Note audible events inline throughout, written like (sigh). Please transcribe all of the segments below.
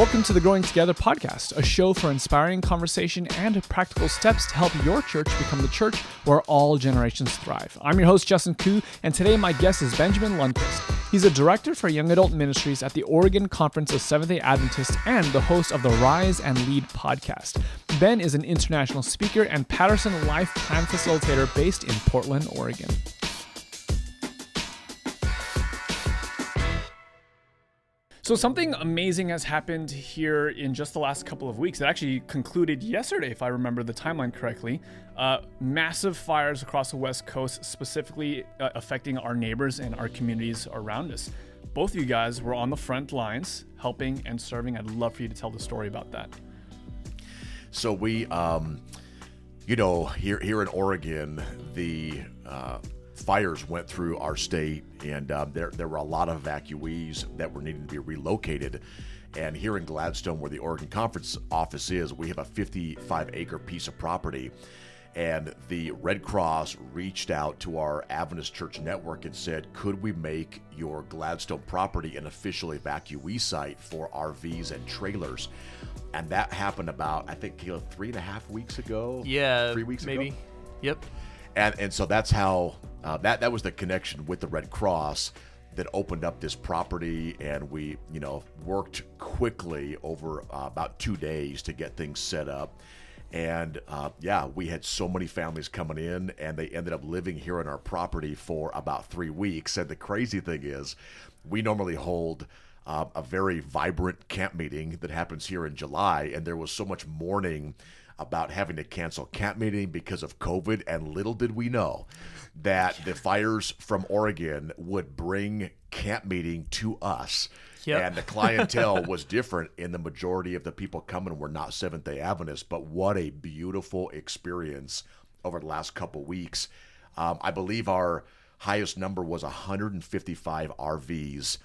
Welcome to the Growing Together podcast, a show for inspiring conversation and practical steps to help your church become the church where all generations thrive. I'm your host, Justin Koo, and today my guest is Benjamin Lundquist. He's a director for young adult ministries at the Oregon Conference of Seventh day Adventists and the host of the Rise and Lead podcast. Ben is an international speaker and Paterson Life Plan Facilitator based in Portland, Oregon. So, something amazing has happened here in just the last couple of weeks. It actually concluded yesterday, if I remember the timeline correctly. Uh, massive fires across the West Coast, specifically uh, affecting our neighbors and our communities around us. Both of you guys were on the front lines helping and serving. I'd love for you to tell the story about that. So, we, um, you know, here, here in Oregon, the uh, fires went through our state, and um, there there were a lot of evacuees that were needing to be relocated. And here in Gladstone, where the Oregon Conference office is, we have a 55 acre piece of property. And the Red Cross reached out to our Adventist Church network and said, Could we make your Gladstone property an official evacuee site for RVs and trailers? And that happened about, I think, you know, three and a half weeks ago. Yeah, three weeks maybe. ago. Yep. And and so that's how uh, that that was the connection with the Red Cross that opened up this property, and we you know worked quickly over uh, about two days to get things set up. And uh, yeah, we had so many families coming in, and they ended up living here on our property for about three weeks. And the crazy thing is, we normally hold uh, a very vibrant camp meeting that happens here in July, and there was so much mourning about having to cancel camp meeting because of COVID, and little did we know that the fires from Oregon would bring camp meeting to us. Yep. And the clientele (laughs) was different, in the majority of the people coming were not Seventh day Adventists. But what a beautiful experience over the last couple weeks. Um, I believe our highest number was 155 RVs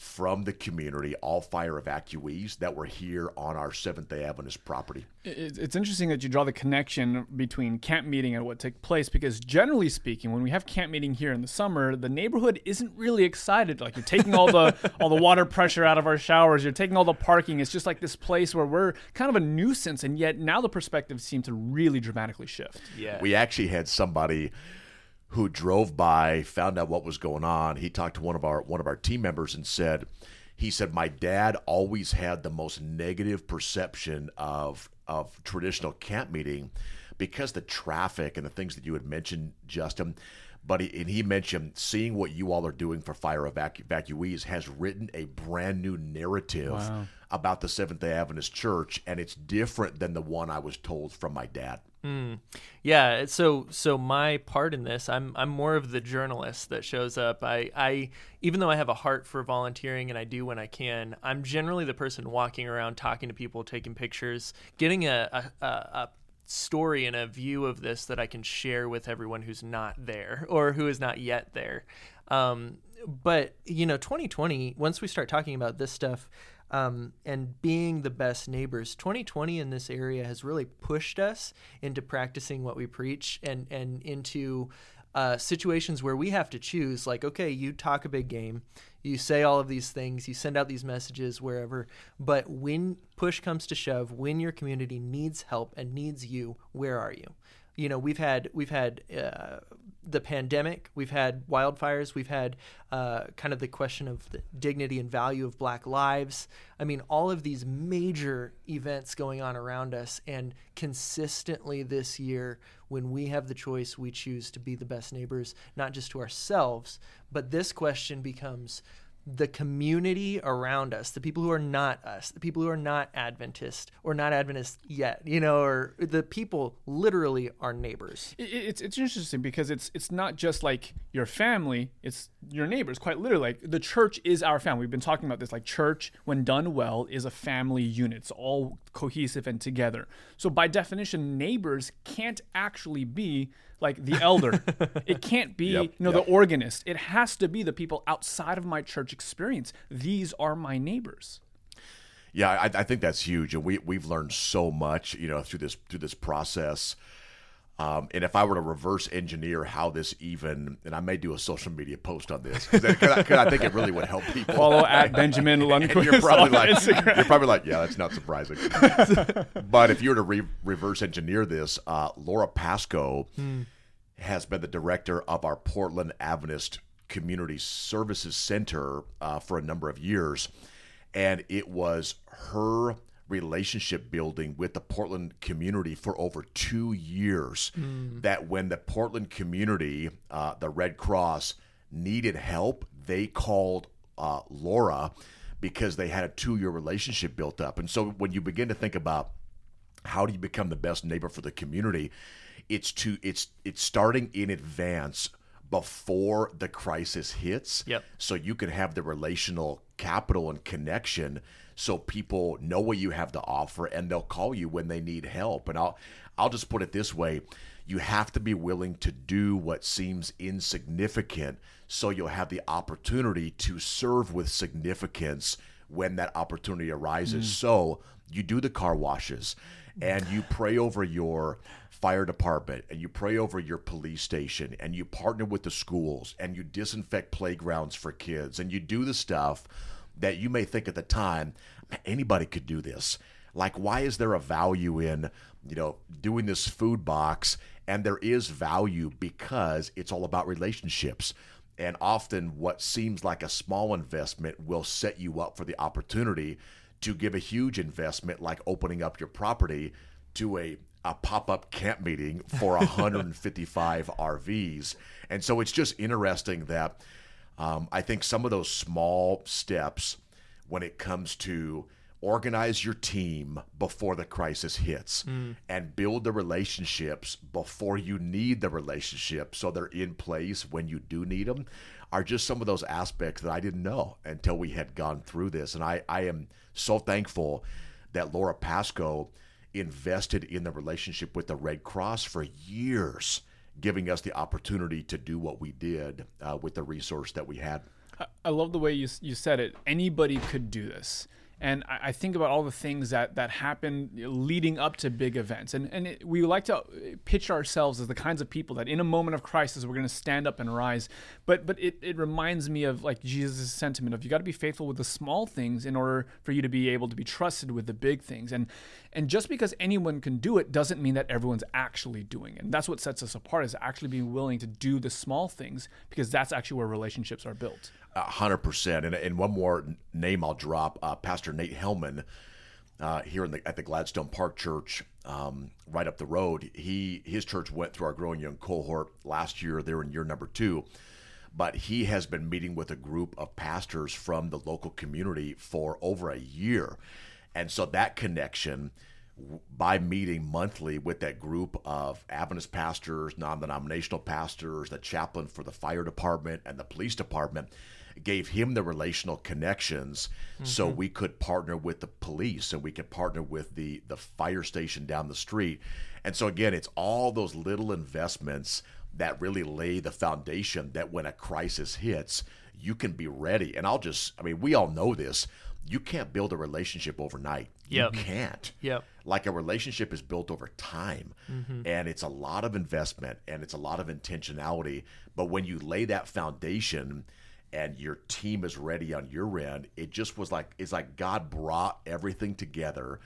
from the community, all fire evacuees that were here on our Seventh day Adventist property. It's interesting that you draw the connection between camp meeting and what took place because, generally speaking, when we have camp meeting here in the summer, the neighborhood isn't really excited. Like you're taking all the (laughs) all the water pressure out of our showers, you're taking all the parking. It's just like this place where we're kind of a nuisance, and yet now the perspective seems to really dramatically shift. Yeah. We actually had somebody who drove by, found out what was going on. He talked to one of our one of our team members and said, he said, my dad always had the most negative perception of of traditional camp meeting because the traffic and the things that you had mentioned, Justin. But he, and he mentioned seeing what you all are doing for fire evacu- evacuees has written a brand new narrative Wow. about the Seventh Day Adventist Church, and it's different than the one I was told from my dad. Yeah, so so my part in this, I'm I'm more of the journalist that shows up. I I even though I have a heart for volunteering and I do when I can, I'm generally the person walking around talking to people, taking pictures, getting a a, a, a story and a view of this that I can share with everyone who's not there (laughs) or who is not yet there. Um, but you know, 2020, once we start talking about this stuff, um, and being the best neighbors. 2020 in this area has really pushed us into practicing what we preach and and into uh, situations where we have to choose. Like, okay, you talk a big game, you say all of these things, you send out these messages wherever, but when push comes to shove, when your community needs help and needs you, where are you? You know, we've had we've had uh, the pandemic, we've had wildfires, we've had uh, kind of the question of the dignity and value of Black lives. I mean, all of these major events going on around us, and consistently this year, when we have the choice, we choose to be the best neighbors, not just to ourselves, but this question becomes the community around us, the people who are not us, the people who are not Adventist or not Adventist yet, you know, or the people literally are neighbors. It- it- It's it's interesting because it's it's not just like your family; it's your neighbors. Quite literally, like the church is our family. We've been talking about this. Like church, when done well, is a family unit. It's all cohesive and together. So by definition, neighbors can't actually be like the elder. (laughs) it can't be Yep, you know yep. the organist. It has to be the people outside of my church experience. These are my neighbors. Yeah, I, I think that's huge, and we we've learned so much, you know, through this through this process. Um, and if I were to reverse engineer how this even, and I may do a social media post on this because I, 'cause I think it really would help people. Follow at Benjamin (laughs) And Lundquist. you're probably on like, Instagram. you're probably like, yeah, that's not surprising. (laughs) but if you were to re- reverse engineer this, uh, Laura Pasco has been the director of our Portland Adventist Community Services Center uh, for a number of years, and it was her relationship building with the Portland community for over two years. That when the Portland community, uh, the Red Cross, needed help, they called uh, Laura because they had a two year relationship built up. And so when you begin to think about how do you become the best neighbor for the community, it's to it's it's starting in advance before the crisis hits. Yep. So you can have the relational capital and connection so people know what you have to offer and they'll call you when they need help. And I'll I'll just put it this way. You have to be willing to do what seems insignificant so you'll have the opportunity to serve with significance when that opportunity arises. Mm. So you do the car washes and you pray over your fire department and you pray over your police station and you partner with the schools and you disinfect playgrounds for kids and you do the stuff that you may think at the time anybody could do this like why is there a value in you know doing this food box and there is value because it's all about relationships and often what seems like a small investment will set you up for the opportunity to give a huge investment like opening up your property to a a pop-up camp meeting for (laughs) 155 RVs. And so it's just interesting that um, I think some of those small steps when it comes to organize your team before the crisis hits and build the relationships before you need the relationship so they're in place when you do need them are just some of those aspects that I didn't know until we had gone through this. And I, I am so thankful that Laura Pasco invested in the relationship with the Red Cross for years, giving us the opportunity to do what we did uh, with the resource that we had. I- love the way you you said it. Anybody could do this. And I think about all the things that, that happen leading up to big events. And, and it, we like to pitch ourselves as the kinds of people that in a moment of crisis, we're going to stand up and rise. But, but it, it reminds me of like Jesus' sentiment of you got to be faithful with the small things in order for you to be able to be trusted with the big things. And, and just because anyone can do it doesn't mean that everyone's actually doing it. And that's what sets us apart is actually being willing to do the small things because that's actually where relationships are built. Hundred percent. And and one more name I'll drop: uh, Pastor Nate Hellman uh, here in the at the Gladstone Park Church, um, right up the road. He his church went through our growing young cohort last year. They're in year number two, but he has been meeting with a group of pastors from the local community for over a year, and so that connection by meeting monthly with that group of Adventist pastors, non-denominational pastors, the chaplain for the fire department and the police department gave him the relational connections so mm-hmm. we could partner with the police and we could partner with the the fire station down the street. And so again, it's all those little investments that really lay the foundation that when a crisis hits, you can be ready. And I'll just I mean, we all know this. You can't build a relationship overnight. Yep. You can't Yep. like a relationship is built over time mm-hmm. and it's a lot of investment and it's a lot of intentionality but when you lay that foundation and your team is ready on your end it just was like it's like god brought everything together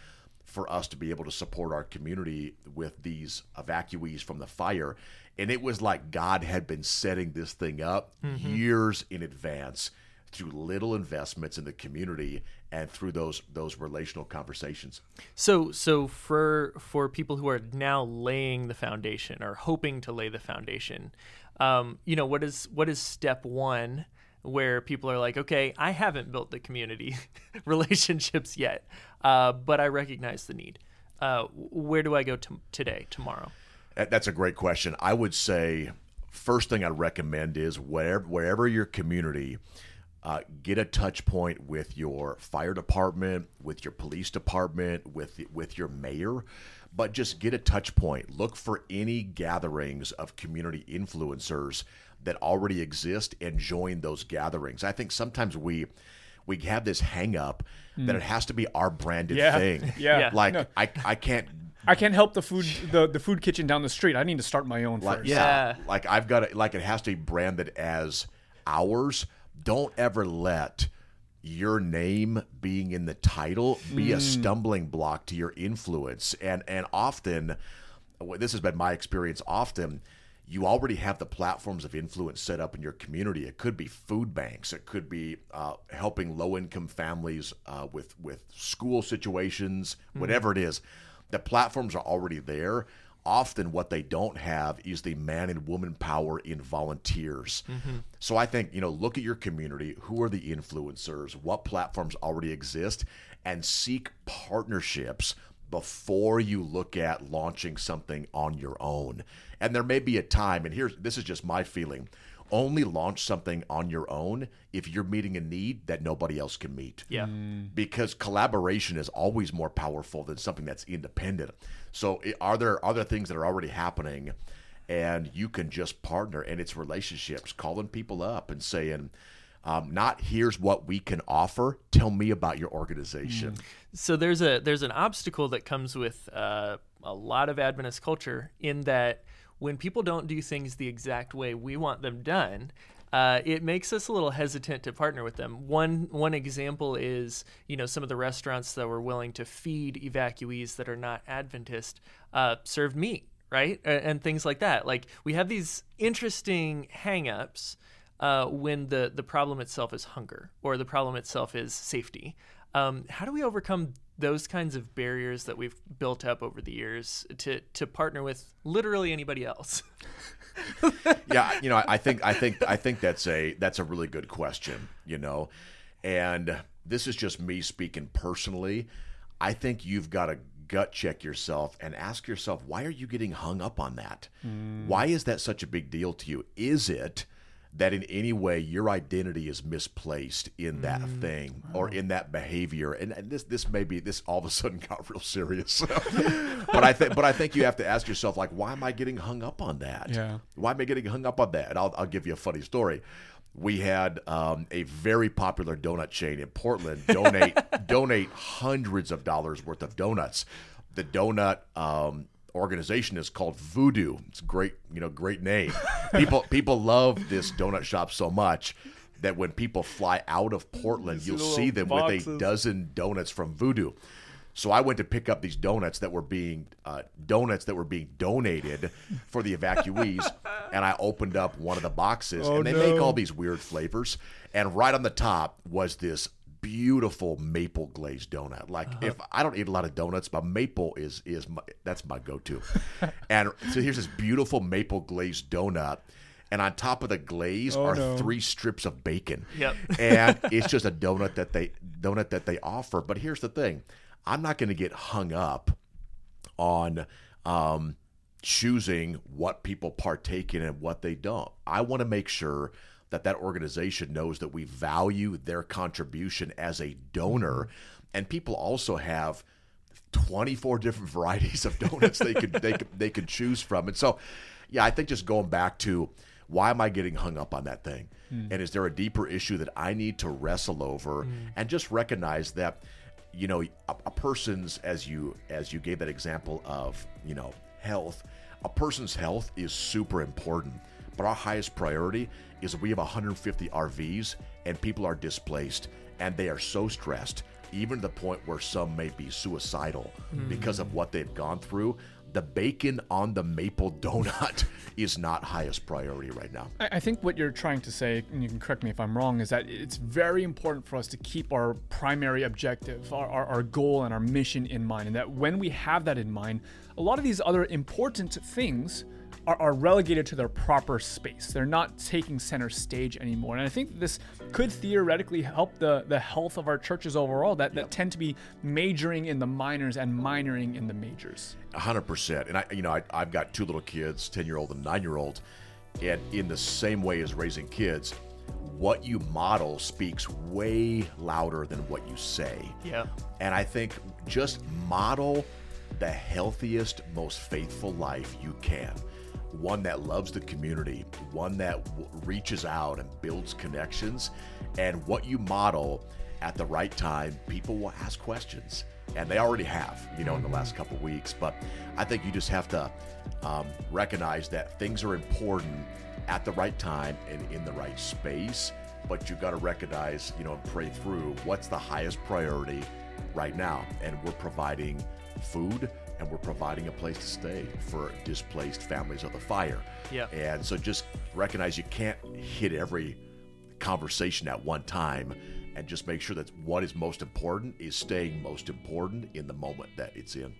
for us to be able to support our community with these evacuees from the fire and it was like god had been setting this thing up mm-hmm. years in advance through little investments in the community and through those those relational conversations So so for for people who are now laying the foundation or hoping to lay the foundation, um, you know, what is what is step one where people are like, okay, I haven't built the community (laughs) relationships yet, uh, but I recognize the need. Uh, where do I go to today, tomorrow? That's a great question. I would say first thing I'd recommend is wherever wherever your community, uh, get a touch point with your fire department, with your police department, with with your mayor, but just get a touch point. Look for any gatherings of community influencers that already exist and join those gatherings. I think sometimes we we have this hang up that it has to be our branded Yeah. thing. (laughs) Yeah. Yeah. Like No. I, I can't I can't help the food the, the food kitchen down the street. I need to start my own Like, first. yeah, Yeah. like I've got it. Like it has to be branded as ours. Don't ever let your name being in the title be a stumbling block to your influence. And and often, this has been my experience. Often, you already have the platforms of influence set up in your community. It could be food banks. It could be uh, helping low income families uh, with with school situations. Whatever it is, the platforms are already there often what they don't have is the man and woman power in volunteers. Mm-hmm. So I think, you know, look at your community, who are the influencers, what platforms already exist and seek partnerships before you look at launching something on your own. And there may be a time and here's this is just my feeling. Only launch something on your own if you're meeting a need that nobody else can meet Yeah. because collaboration is always more powerful than something that's independent. So, i- are there other things that are already happening, and you can just partner? And it's relationships, calling people up and saying, um, "Not here's what we can offer. Tell me about your organization." so there's a there's an obstacle that comes with uh, a lot of Adventist culture in that when people don't do things the exact way we want them done, uh, it makes us a little hesitant to partner with them. One one example is you know some of the restaurants that were willing to feed evacuees that are not Adventist uh, served meat, right, and things like that. Like we have these interesting hangups uh, when the the problem itself is hunger or the problem itself is safety. Um, how do we overcome those kinds of barriers that we've built up over the years to to partner with literally anybody else? (laughs) yeah, you know, I I think I think I think that's a that's a really good question, you know. And this is just me speaking personally. I think you've got to gut check yourself and ask yourself, why are you getting hung up on that? Mm. Why is that such a big deal to you? Is it that in any way your identity is misplaced in that thing or in that behavior and, and this this may be this all of a sudden (laughs) got real serious (laughs) but i think but i think you have to ask yourself like why am i getting hung up on that Yeah. why am I getting hung up on that? And I'll, I'll give you a funny story. We had um, a very popular donut chain in Portland (laughs) donate donate hundreds of dollars worth of donuts. The donut um, organization is called Voodoo. It's a great, you know, great name. People (laughs) people love this donut shop so much that when people fly out of Portland, you'll see them with a dozen donuts from Voodoo. So I went to pick up these donuts that were being uh, donuts that were being donated for the evacuees, and I opened up one of the boxes, and they make all these weird flavors. And right on the top was this beautiful maple glazed donut. Like if I don't eat a lot of donuts, but maple is is my, that's my go to. (laughs) and so here's this beautiful maple glazed donut. And on top of the glaze are no. three strips of bacon. Yep. (laughs) and it's just a donut that they donut that they offer. But here's the thing: I'm not going to get hung up on um, choosing what people partake in and what they don't. I want to make sure that that organization knows that we value their contribution as a donor, and people also have 24 different (laughs) varieties of donuts they could they could they could choose from. And so, yeah, I think just going back to why am I getting hung up on that thing? Hmm. And is there a deeper issue that I need to wrestle over hmm. and just recognize that you know a, a person's as you as you gave that example of, you know, health, a person's health is super important. But our highest priority is we have 150 RVs and people are displaced and they are so stressed even to the point where some may be suicidal hmm. because of what they've gone through. The bacon on the maple donut (laughs) is not highest priority right now. I I think what you're trying to say, and you can correct me if I'm wrong, is that it's very important for us to keep our primary objective, our, our, our goal, and our mission in mind. And that when we have that in mind, a lot of these other important things are, are relegated to their proper space. They're not taking center stage anymore. And I think this could theoretically help the, the health of our churches overall that, that tend to be majoring in the minors and minoring in the majors. Hundred percent. And I, you know, I, I've got two little kids, ten year old and nine year old, and in the same way as raising kids, what you model speaks way louder than what you say. Yeah. And I think just model the healthiest, most faithful life you can. One that loves the community, one that w- reaches out and builds connections. And what you model at the right time, people will ask questions. and they already have, you know, in the last couple weeks. But I think you just have to um, recognize that things are important at the right time and in the right space. But you've got to recognize, you know, and pray through what's the highest priority right now. And we're providing food and we're providing a place to stay for displaced families of the fire. Yeah. And so just recognize you can't hit every conversation at one time and just make sure that what is most important is staying most important in the moment that it's in.